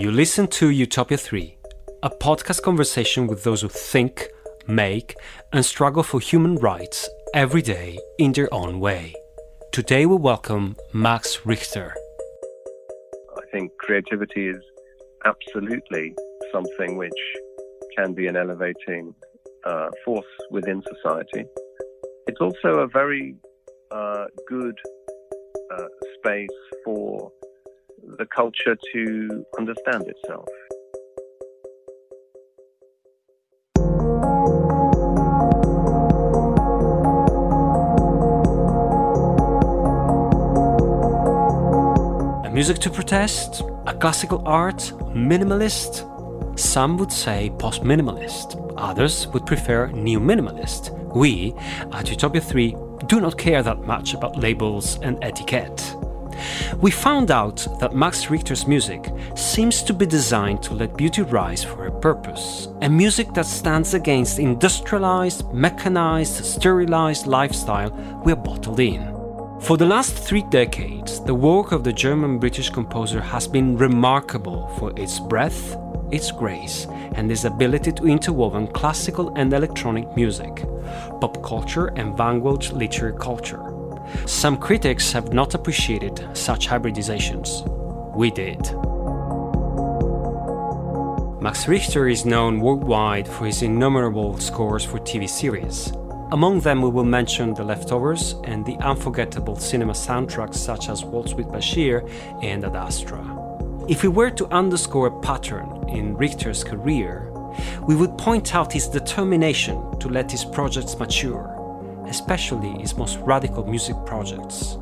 You listen to Utopia 3, a podcast conversation with those who think, make, and struggle for human rights every day in their own way. Today we welcome Max Richter. I think creativity is absolutely something which can be an elevating uh, force within society. It's also a very uh, good uh, space for the culture to understand itself. A music to protest? A classical art? Minimalist? Some would say post minimalist, others would prefer new minimalist. We, at Utopia 3, do not care that much about labels and etiquette. We found out that Max Richter's music seems to be designed to let beauty rise for a purpose, a music that stands against industrialized, mechanized, sterilized lifestyle we are bottled in. For the last three decades, the work of the German British composer has been remarkable for its breadth, its grace, and its ability to interwoven classical and electronic music, pop culture, and vanguard literary culture. Some critics have not appreciated such hybridizations. We did. Max Richter is known worldwide for his innumerable scores for TV series. Among them, we will mention The Leftovers and the unforgettable cinema soundtracks such as Waltz with Bashir and Ad Astra. If we were to underscore a pattern in Richter's career, we would point out his determination to let his projects mature especially his most radical music projects.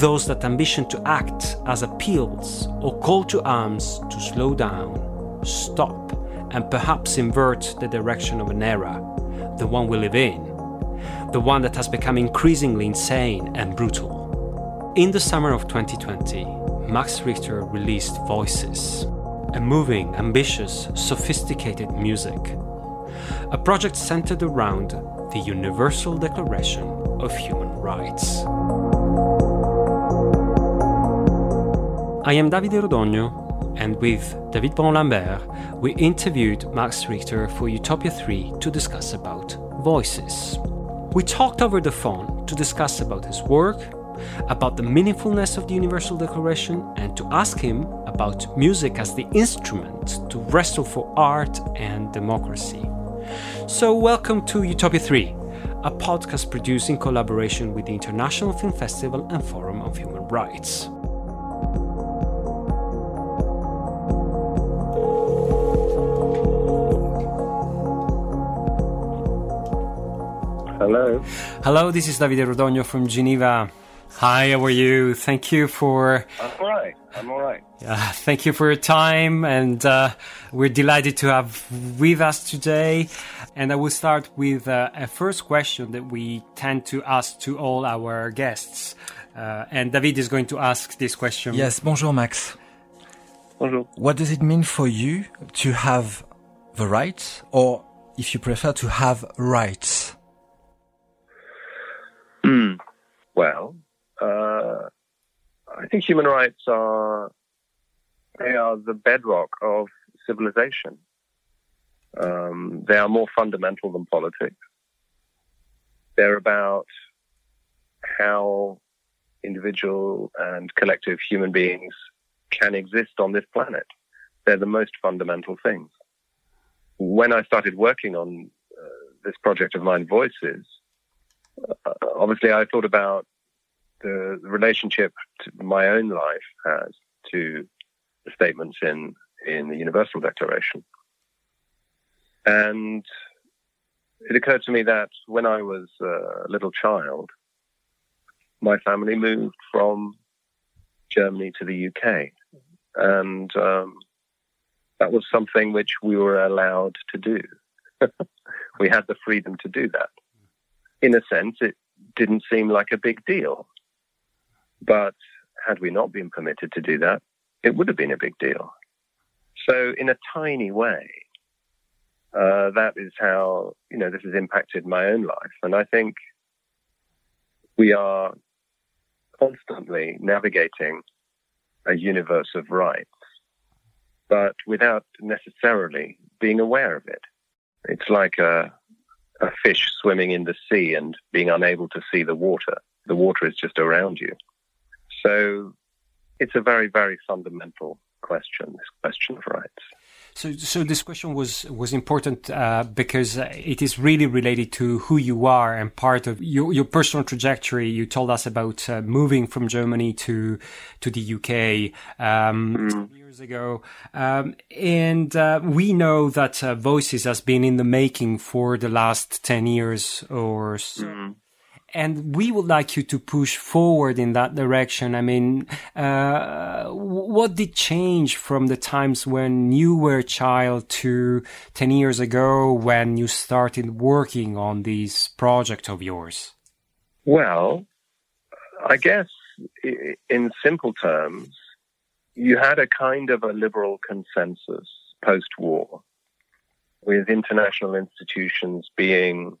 Those that ambition to act as appeals or call to arms to slow down, stop, and perhaps invert the direction of an era, the one we live in, the one that has become increasingly insane and brutal. In the summer of 2020, Max Richter released Voices, a moving, ambitious, sophisticated music. A project centered around the Universal Declaration of Human Rights. I am Davide Rodogno, and with David Bon Lambert, we interviewed Max Richter for Utopia 3 to discuss about voices. We talked over the phone to discuss about his work, about the meaningfulness of the Universal Declaration, and to ask him about music as the instrument to wrestle for art and democracy. So, welcome to Utopia 3, a podcast produced in collaboration with the International Film Festival and Forum of Human Rights. Hello. Hello, this is Davide Rodogno from Geneva. Hi, how are you? Thank you for. I'm all right. I'm all right. Uh, thank you for your time, and uh, we're delighted to have with us today. And I will start with uh, a first question that we tend to ask to all our guests. Uh, and David is going to ask this question. Yes, bonjour, Max. Bonjour. What does it mean for you to have the rights, or if you prefer, to have rights? Hmm. Well, I think human rights are they are the bedrock of civilization. Um, they are more fundamental than politics. They're about how individual and collective human beings can exist on this planet. They're the most fundamental things. When I started working on uh, this project of mine, Voices, uh, obviously I thought about the, the relationship my own life has to the statements in, in the Universal Declaration. And it occurred to me that when I was a little child, my family moved from Germany to the UK. And um, that was something which we were allowed to do. we had the freedom to do that. In a sense, it didn't seem like a big deal. But had we not been permitted to do that, it would have been a big deal. So, in a tiny way, uh, that is how you know this has impacted my own life, and I think we are constantly navigating a universe of rights, but without necessarily being aware of it. It's like a, a fish swimming in the sea and being unable to see the water. The water is just around you. So it's a very, very fundamental question, this question of rights. So, so this question was was important uh, because it is really related to who you are and part of your, your personal trajectory. You told us about uh, moving from Germany to to the UK um, mm. years ago, um, and uh, we know that uh, Voices has been in the making for the last ten years or so. Mm and we would like you to push forward in that direction. I mean, uh, what did change from the times when you were a child to 10 years ago when you started working on this project of yours? Well, I guess in simple terms, you had a kind of a liberal consensus post war with international institutions being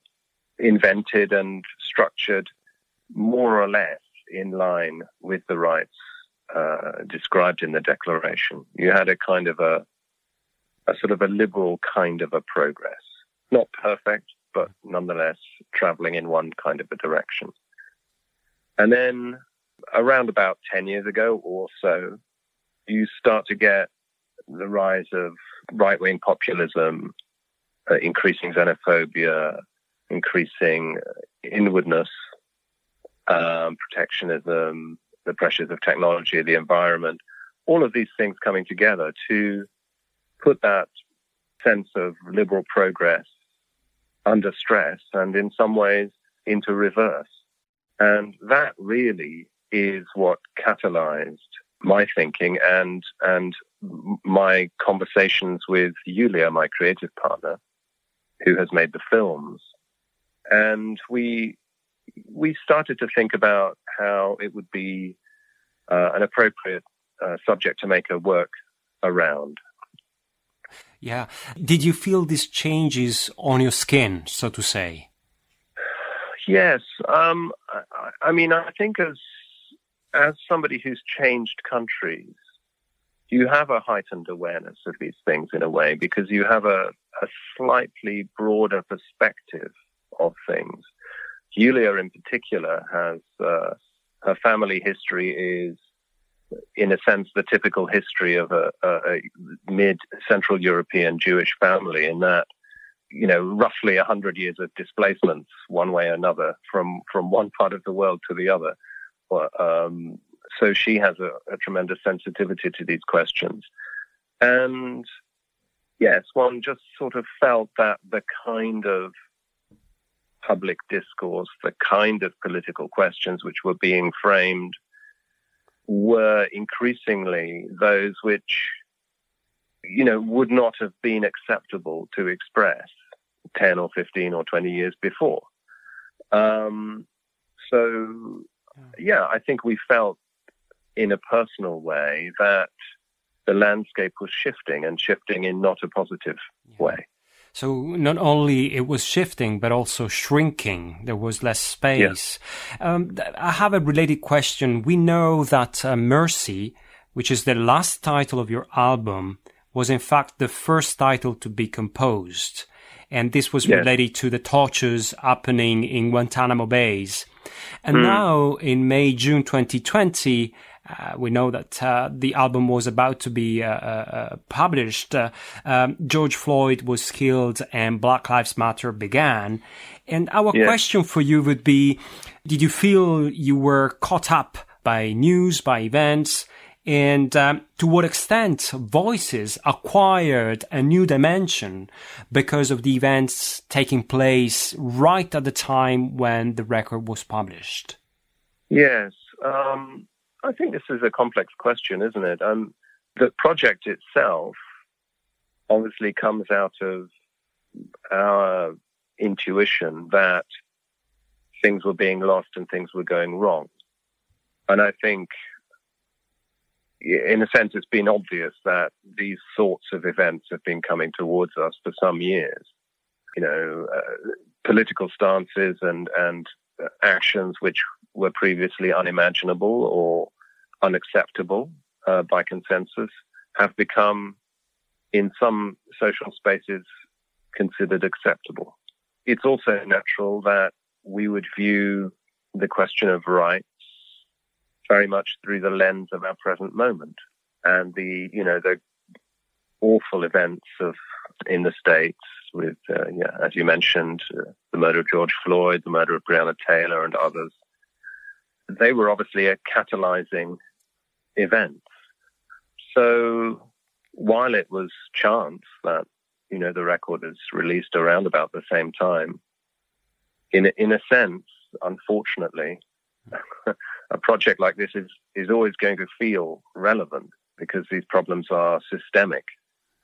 invented and structured more or less in line with the rights uh, described in the Declaration. You had a kind of a, a sort of a liberal kind of a progress. Not perfect, but nonetheless traveling in one kind of a direction. And then around about 10 years ago or so, you start to get the rise of right wing populism, uh, increasing xenophobia, increasing inwardness, um, protectionism, the pressures of technology, the environment, all of these things coming together to put that sense of liberal progress under stress and in some ways into reverse. And that really is what catalyzed my thinking and and my conversations with Yulia, my creative partner, who has made the films and we we started to think about how it would be uh, an appropriate uh, subject to make a work around. Yeah. Did you feel these changes on your skin, so to say? Yes. Um, I, I, mean, I think as as somebody who's changed countries, you have a heightened awareness of these things in a way because you have a, a slightly broader perspective of things. Yulia, in particular, has uh, her family history is, in a sense, the typical history of a, a, a mid Central European Jewish family, in that you know roughly a hundred years of displacements, one way or another, from from one part of the world to the other. Um, so she has a, a tremendous sensitivity to these questions, and yes, one just sort of felt that the kind of public discourse, the kind of political questions which were being framed were increasingly those which, you know, would not have been acceptable to express 10 or 15 or 20 years before. Um, so, yeah, I think we felt in a personal way that the landscape was shifting and shifting in not a positive yeah. way. So not only it was shifting, but also shrinking. There was less space. Yeah. Um, I have a related question. We know that uh, Mercy, which is the last title of your album, was in fact the first title to be composed. And this was yes. related to the tortures happening in Guantanamo Bays. And mm. now in May, June 2020, uh, we know that uh, the album was about to be uh, uh, uh published. Uh, um, George Floyd was killed and Black Lives Matter began. And our yeah. question for you would be, did you feel you were caught up by news, by events? And um, to what extent voices acquired a new dimension because of the events taking place right at the time when the record was published? Yes. Um I think this is a complex question, isn't it? Um, the project itself obviously comes out of our intuition that things were being lost and things were going wrong. And I think, in a sense, it's been obvious that these sorts of events have been coming towards us for some years. You know, uh, political stances and, and actions which were previously unimaginable or unacceptable uh, by consensus have become in some social spaces considered acceptable. It's also natural that we would view the question of rights very much through the lens of our present moment and the, you know, the awful events of in the states with, uh, yeah, as you mentioned, uh, the murder of George Floyd, the murder of Breonna Taylor, and others. They were obviously a catalyzing event. So while it was chance that you know the record is released around about the same time, in in a sense, unfortunately, a project like this is is always going to feel relevant because these problems are systemic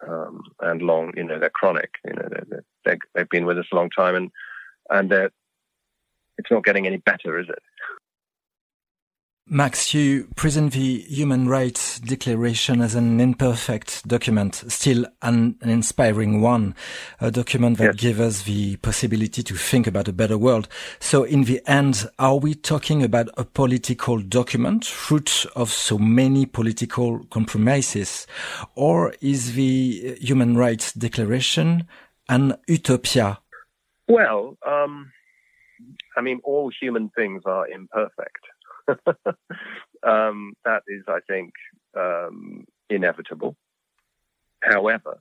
um, and long. You know, they're chronic. You know, they're, they're, they've been with us a long time, and and they're, it's not getting any better, is it? Max, you present the Human Rights Declaration as an imperfect document, still an, an inspiring one, a document that yes. gives us the possibility to think about a better world. So in the end, are we talking about a political document, fruit of so many political compromises, or is the Human Rights Declaration an utopia? Well, um, I mean, all human things are imperfect. um, that is, I think, um, inevitable. However,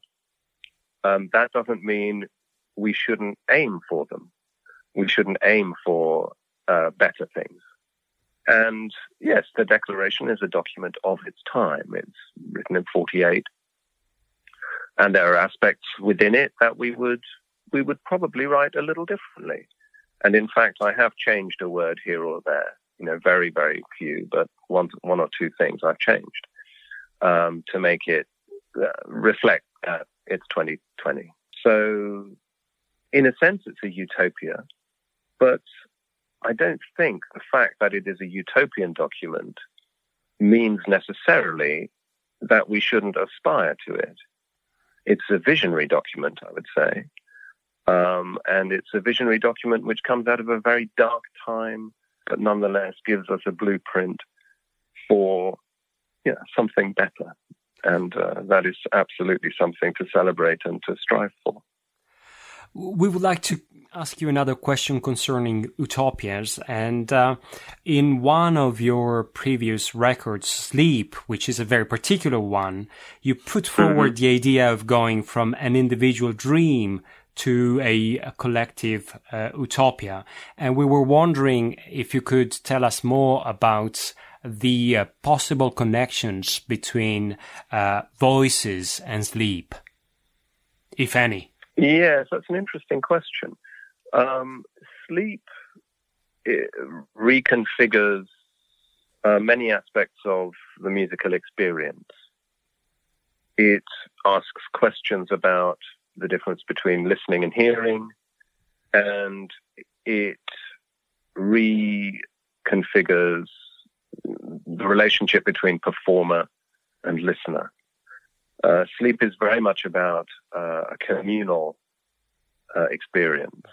um, that doesn't mean we shouldn't aim for them. We shouldn't aim for uh, better things. And yes, the Declaration is a document of its time. It's written in 48. And there are aspects within it that we would, we would probably write a little differently. And in fact, I have changed a word here or there you know, very, very few, but one, one or two things I've changed um, to make it uh, reflect that it's 2020. So, in a sense, it's a utopia, but I don't think the fact that it is a utopian document means necessarily that we shouldn't aspire to it. It's a visionary document, I would say. Um, and it's a visionary document which comes out of a very dark time but nonetheless gives us a blueprint for yeah, something better. And uh, that is absolutely something to celebrate and to strive for. We would like to ask you another question concerning utopias. And uh, in one of your previous records, Sleep, which is a very particular one, you put forward mm-hmm. the idea of going from an individual dream to a, a collective uh, utopia. And we were wondering if you could tell us more about the uh, possible connections between uh, voices and sleep, if any. Yes, that's an interesting question. Um, sleep reconfigures uh, many aspects of the musical experience. It asks questions about the difference between listening and hearing, and it reconfigures the relationship between performer and listener. Uh, sleep is very much about uh, a communal uh, experience.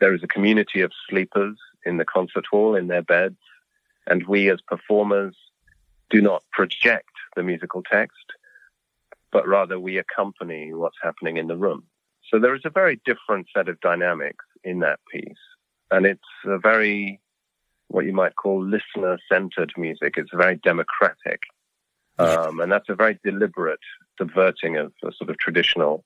There is a community of sleepers in the concert hall in their beds, and we as performers do not project the musical text but rather we accompany what's happening in the room. So there is a very different set of dynamics in that piece. And it's a very, what you might call listener centered music. It's very democratic. Um, and that's a very deliberate subverting of sort of traditional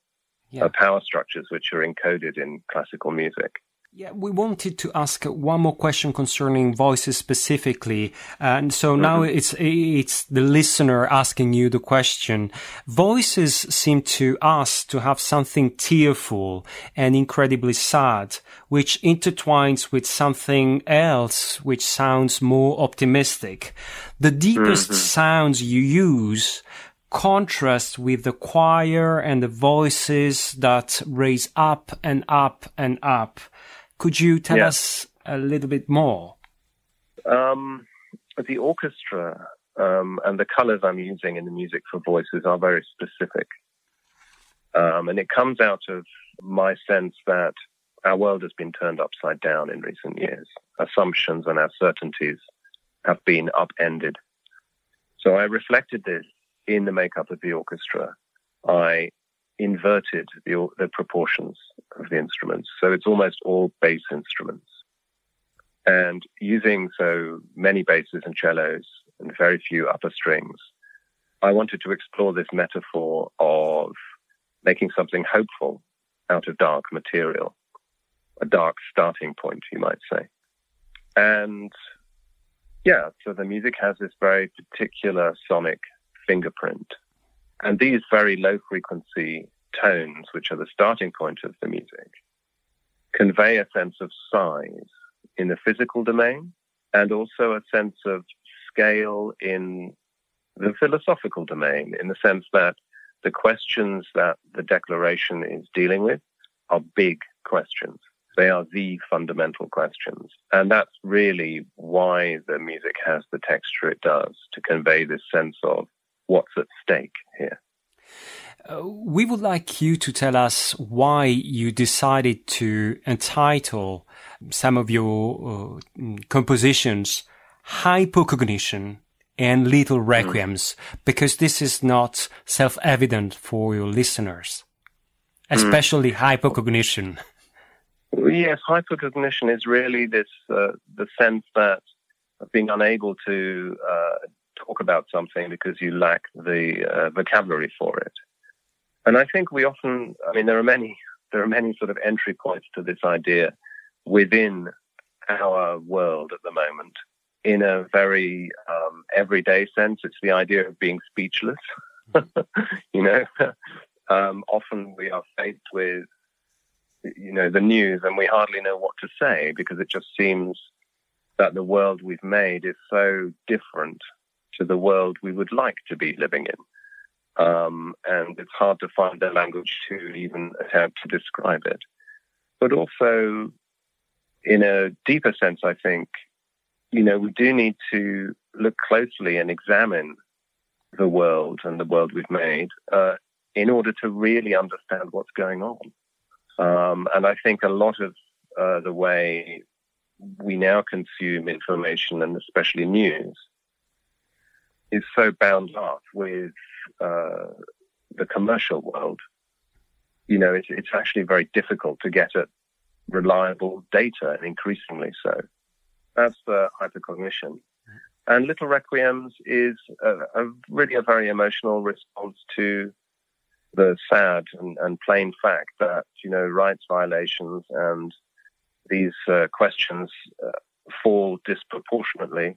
yeah. uh, power structures which are encoded in classical music. Yeah, we wanted to ask one more question concerning voices specifically, and so mm-hmm. now it's it's the listener asking you the question. Voices seem to us to have something tearful and incredibly sad, which intertwines with something else which sounds more optimistic. The deepest mm-hmm. sounds you use contrast with the choir and the voices that raise up and up and up. Could you tell us a little bit more? Um, the orchestra um, and the colors I'm using in the music for voices are very specific. Um, and it comes out of my sense that our world has been turned upside down in recent years. Assumptions and our certainties have been upended. So I reflected this in the makeup of the orchestra. I inverted the, the proportions of the instruments. So it's almost all bass instruments. And using so many basses and cellos and very few upper strings, I wanted to explore this metaphor of making something hopeful out of dark material, a dark starting point, you might say. And yeah, so the music has this very particular sonic fingerprint. And these very low frequency tones, which are the starting point of the music, convey a sense of size in the physical domain and also a sense of scale in the philosophical domain, in the sense that the questions that the declaration is dealing with are big questions. They are the fundamental questions. And that's really why the music has the texture it does to convey this sense of what's at stake here. Uh, we would like you to tell us why you decided to entitle some of your uh, compositions Hypocognition and Little Requiems, mm. because this is not self-evident for your listeners, hmm. especially mm. hypocognition. Yes, hypocognition is really this uh, the sense that of being unable to uh, talk about something because you lack the uh, vocabulary for it. And I think we often, I mean, there are many, there are many sort of entry points to this idea within our world at the moment. In a very um, everyday sense, it's the idea of being speechless. you know, um, often we are faced with, you know, the news and we hardly know what to say because it just seems that the world we've made is so different to the world we would like to be living in. Um, and it's hard to find a language to even attempt to describe it. But also, in a deeper sense, I think, you know, we do need to look closely and examine the world and the world we've made uh, in order to really understand what's going on. Um, and I think a lot of uh, the way we now consume information and especially news is so bound up with uh, the commercial world. You know, it's, it's actually very difficult to get at reliable data, and increasingly so. That's the hypocognition. And Little Requiems is a, a really a very emotional response to the sad and, and, plain fact that, you know, rights violations and these uh, questions uh, fall disproportionately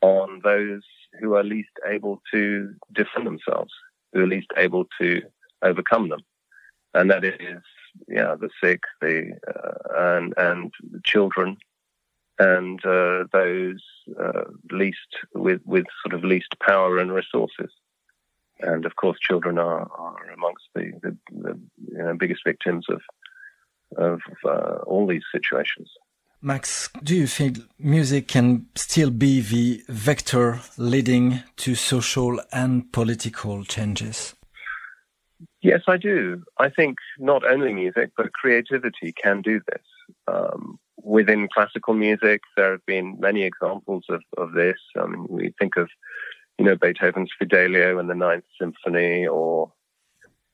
on those who are least able to defend themselves, who are least able to overcome them, and that is yeah the sick, the uh, and and children, and uh, those uh, least with with sort of least power and resources. And of course, children are, are amongst the, the, the you know, biggest victims of of uh, all these situations. Max, do you think music can still be the vector leading to social and political changes? Yes, I do. I think not only music, but creativity can do this. Um, within classical music, there have been many examples of, of this. I mean, we think of, you know, Beethoven's Fidelio and the Ninth Symphony, or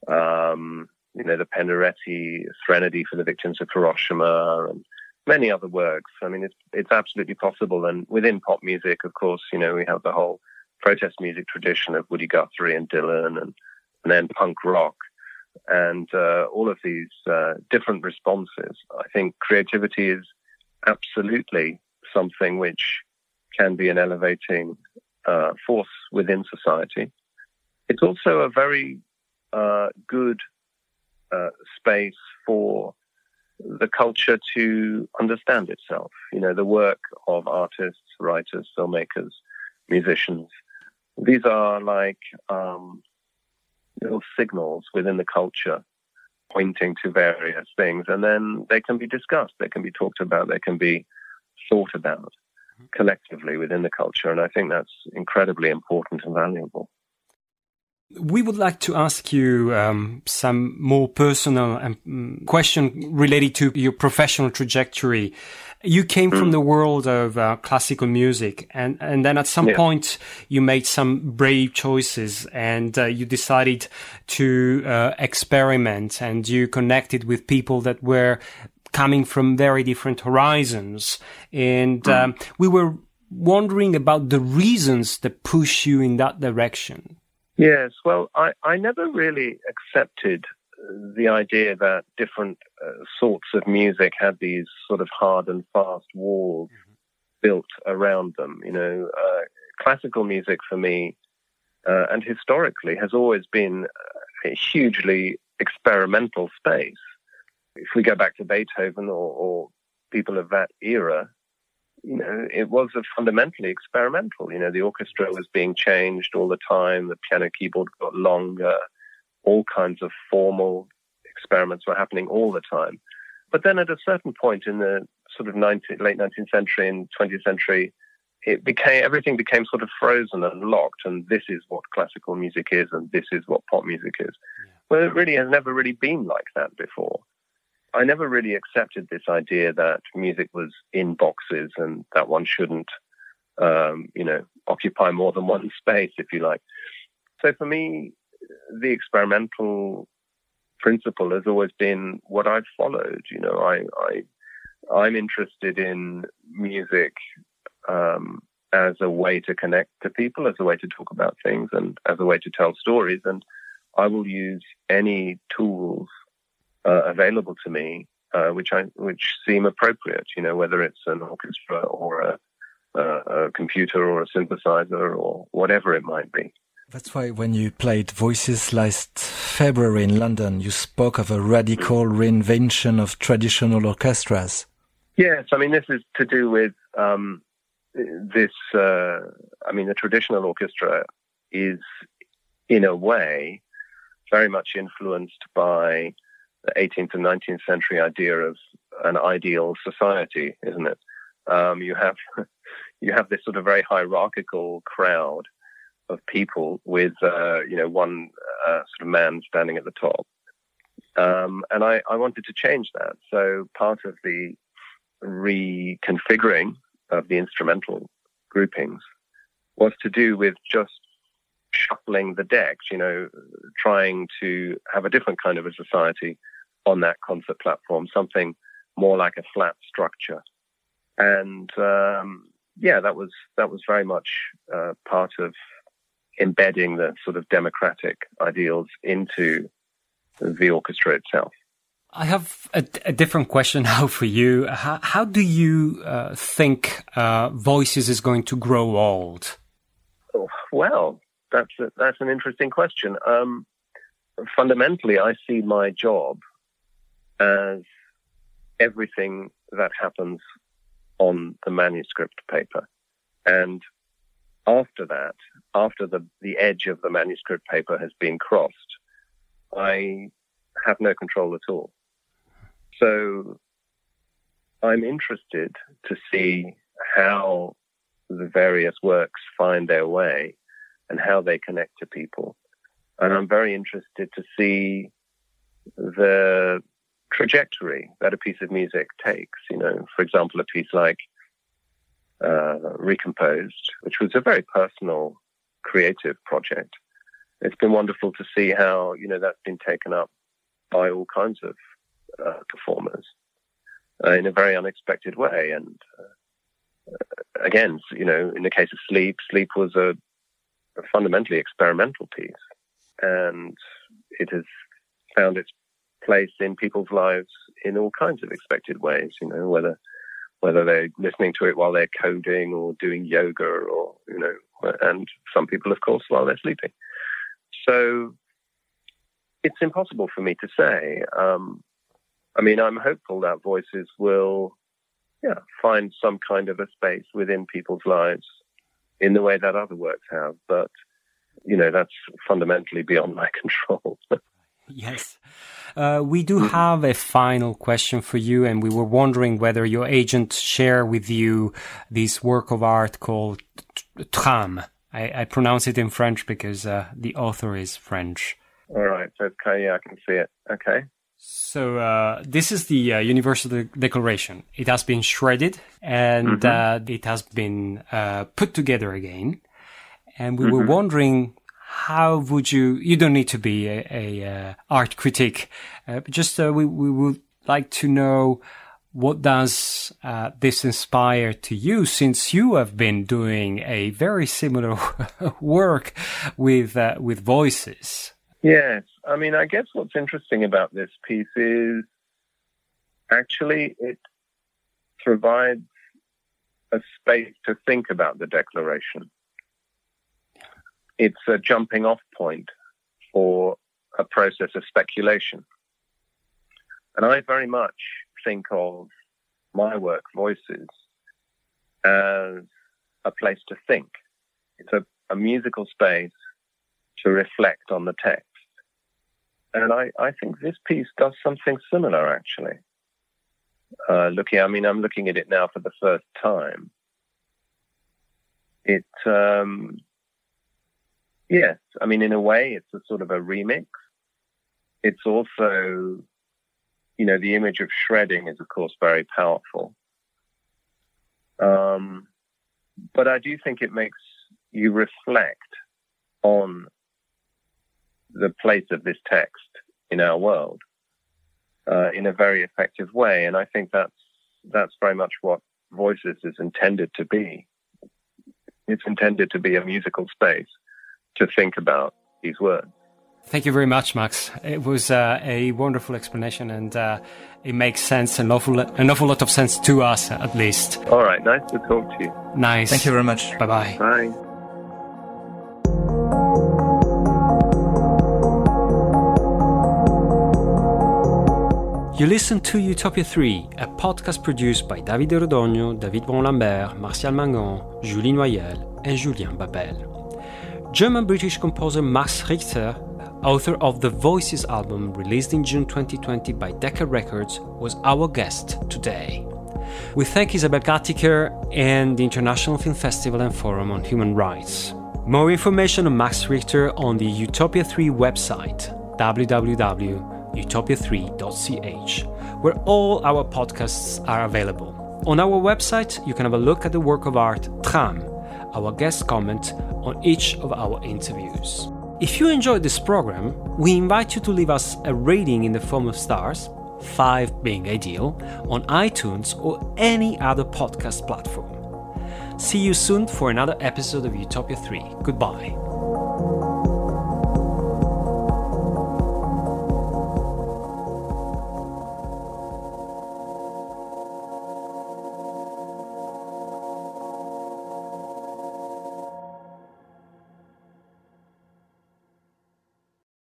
um, you know, the Penderecki Threnody for the Victims of Hiroshima, and many other works. I mean, it's it's absolutely possible. And within pop music, of course, you know, we have the whole protest music tradition of Woody Guthrie and Dylan, and and then punk rock, and uh, all of these uh, different responses. I think creativity is absolutely something which can be an elevating uh, force within society. It's also a very uh, good uh, space for the culture to understand itself. You know, the work of artists, writers, filmmakers, musicians. These are like um, little signals within the culture pointing to various things, and then they can be discussed, they can be talked about, they can be thought about collectively within the culture. And I think that's incredibly important and valuable. We would like to ask you um, some more personal um, question related to your professional trajectory. You came from the world of uh, classical music, and, and then at some yeah. point you made some brave choices, and uh, you decided to uh, experiment, and you connected with people that were coming from very different horizons, and mm. um, we were wondering about the reasons that push you in that direction. Yes, well, I, I never really accepted the idea that different uh, sorts of music had these sort of hard and fast walls mm-hmm. built around them. You know, uh, classical music for me, uh, and historically, has always been a hugely experimental space. If we go back to Beethoven or, or people of that era, you know, it was fundamentally experimental. You know, the orchestra was being changed all the time. The piano keyboard got longer. All kinds of formal experiments were happening all the time. But then at a certain point in the sort of 19, late 19th century and 20th century, it became everything became sort of frozen and locked. And this is what classical music is, and this is what pop music is. Yeah. Well, it really has never really been like that before. I never really accepted this idea that music was in boxes and that one shouldn't, um, you know, occupy more than one space, if you like. So for me, the experimental principle has always been what I've followed. You know, I, I I'm interested in music um, as a way to connect to people, as a way to talk about things, and as a way to tell stories. And I will use any tools uh, available to me, uh, which I which seem appropriate. You know, whether it's an orchestra or a, a computer or a synthesizer or whatever it might be. That's why when you played Voices last February in London, you spoke of a radical reinvention of traditional orchestras. Yes, I mean this is to do with um, this. Uh, I mean the traditional orchestra is, in a way, very much influenced by 18th and 19th century idea of an ideal society, isn't it? Um, you have you have this sort of very hierarchical crowd of people with uh, you know one uh, sort of man standing at the top, um, and I, I wanted to change that. So part of the reconfiguring of the instrumental groupings was to do with just shuffling the decks, you know, trying to have a different kind of a society on that concert platform, something more like a flat structure. And um, yeah, that was that was very much uh, part of embedding the sort of democratic ideals into the orchestra itself. I have a, a, different question now for you. How, how do you uh, think uh, Voices is going to grow old? Oh, well, that's a, that's an interesting question. Um, fundamentally, I see my job as everything that happens on the manuscript paper. And after that, after the, the edge of the manuscript paper has been crossed, I have no control at all. So I'm interested to see how the various works find their way and how they connect to people. And I'm very interested to see the trajectory that a piece of music takes. You know, for example, a piece like uh, Recomposed, which was a very personal, creative project. It's been wonderful to see how you know that's been taken up by all kinds of uh, performers uh, in a very unexpected way. And uh, again, you know, in the case of Sleep, Sleep was a, a fundamentally experimental piece, and it has found its place in people's lives in all kinds of expected ways. You know, whether whether they're listening to it while they're coding or doing yoga or you know, and some people, of course, while they're sleeping. So it's impossible for me to say. Um, I mean, I'm hopeful that voices will, yeah, find some kind of a space within people's lives in the way that other works have. But you know, that's fundamentally beyond my control. Yes. Uh, we do have a final question for you, and we were wondering whether your agent share with you this work of art called Trame. I, I pronounce it in French because uh, the author is French. All right. Okay. Yeah, I can see it. Okay. So uh, this is the uh, Universal Declaration. It has been shredded and Mm-hmm. uh, it has been uh, put together again. And we were Mm-hmm. wondering how would you? You don't need to be a, a uh, art critic. Uh, just uh, we we would like to know what does uh, this inspire to you since you have been doing a very similar work with uh, with voices. Yes. I mean, I guess what's interesting about this piece is actually it provides a space to think about the Declaration. It's a jumping off point for a process of speculation. And I very much think of my work, Voices, as a place to think. It's a, a musical space to reflect on the text. And I, I think this piece does something similar, actually. Uh, looking, I mean, I'm looking at it now for the first time. It, um, yes, I mean, in a way, it's a sort of a remix. It's also, you know, the image of shredding is, of course, very powerful. Um, but I do think it makes you reflect on the place of this text in our world uh, in a very effective way, and I think that's that's very much what Voices is intended to be. It's intended to be a musical space to think about these words. Thank you very much, Max. It was uh, a wonderful explanation, and uh, it makes sense an awful an awful lot of sense to us, at least. All right, nice to talk to you. Nice. Thank you very much. Bye bye. Bye. You listen to Utopia 3, a podcast produced by Davide Rodogno, David Bon Lambert, Martial Mangan, Julie Noyel, and Julien Babel. German British composer Max Richter, author of the Voices album released in June 2020 by Decca Records, was our guest today. We thank Isabelle Gattiker and the International Film Festival and Forum on Human Rights. More information on Max Richter on the Utopia 3 website www.utopia3.ch, where all our podcasts are available. On our website, you can have a look at the work of art Trame, our guest comment on each of our interviews. If you enjoyed this program, we invite you to leave us a rating in the form of stars, 5 being ideal, on iTunes or any other podcast platform. See you soon for another episode of Utopia 3. Goodbye.